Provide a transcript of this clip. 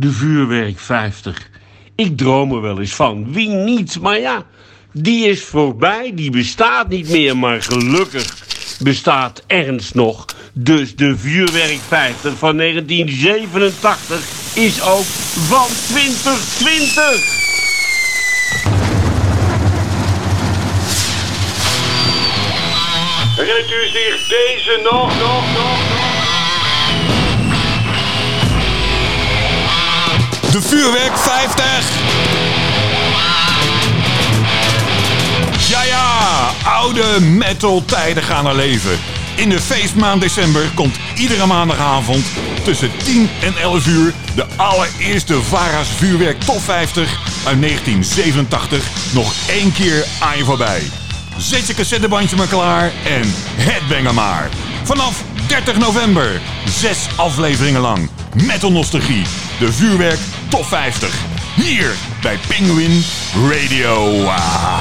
de vuurwerk 50. Ik droom er wel eens van, wie niet, maar ja, die is voorbij, die bestaat niet meer, maar gelukkig bestaat Ernst nog. Dus de vuurwerk 50 van 1987 is ook van 2020. Herinnert u zich deze nog, nog, nog, nog? De vuurwerk 50! Ja, ja, oude metal tijden gaan er leven. In de feestmaand december komt iedere maandagavond tussen 10 en 11 uur de allereerste Vara's vuurwerk top 50 uit 1987 nog één keer aan je voorbij. Zet je cassettebandje maar klaar en headbanger maar. Vanaf 30 november, zes afleveringen lang. Metal Nostalgie, de vuurwerk top 50. Hier bij Penguin Radio.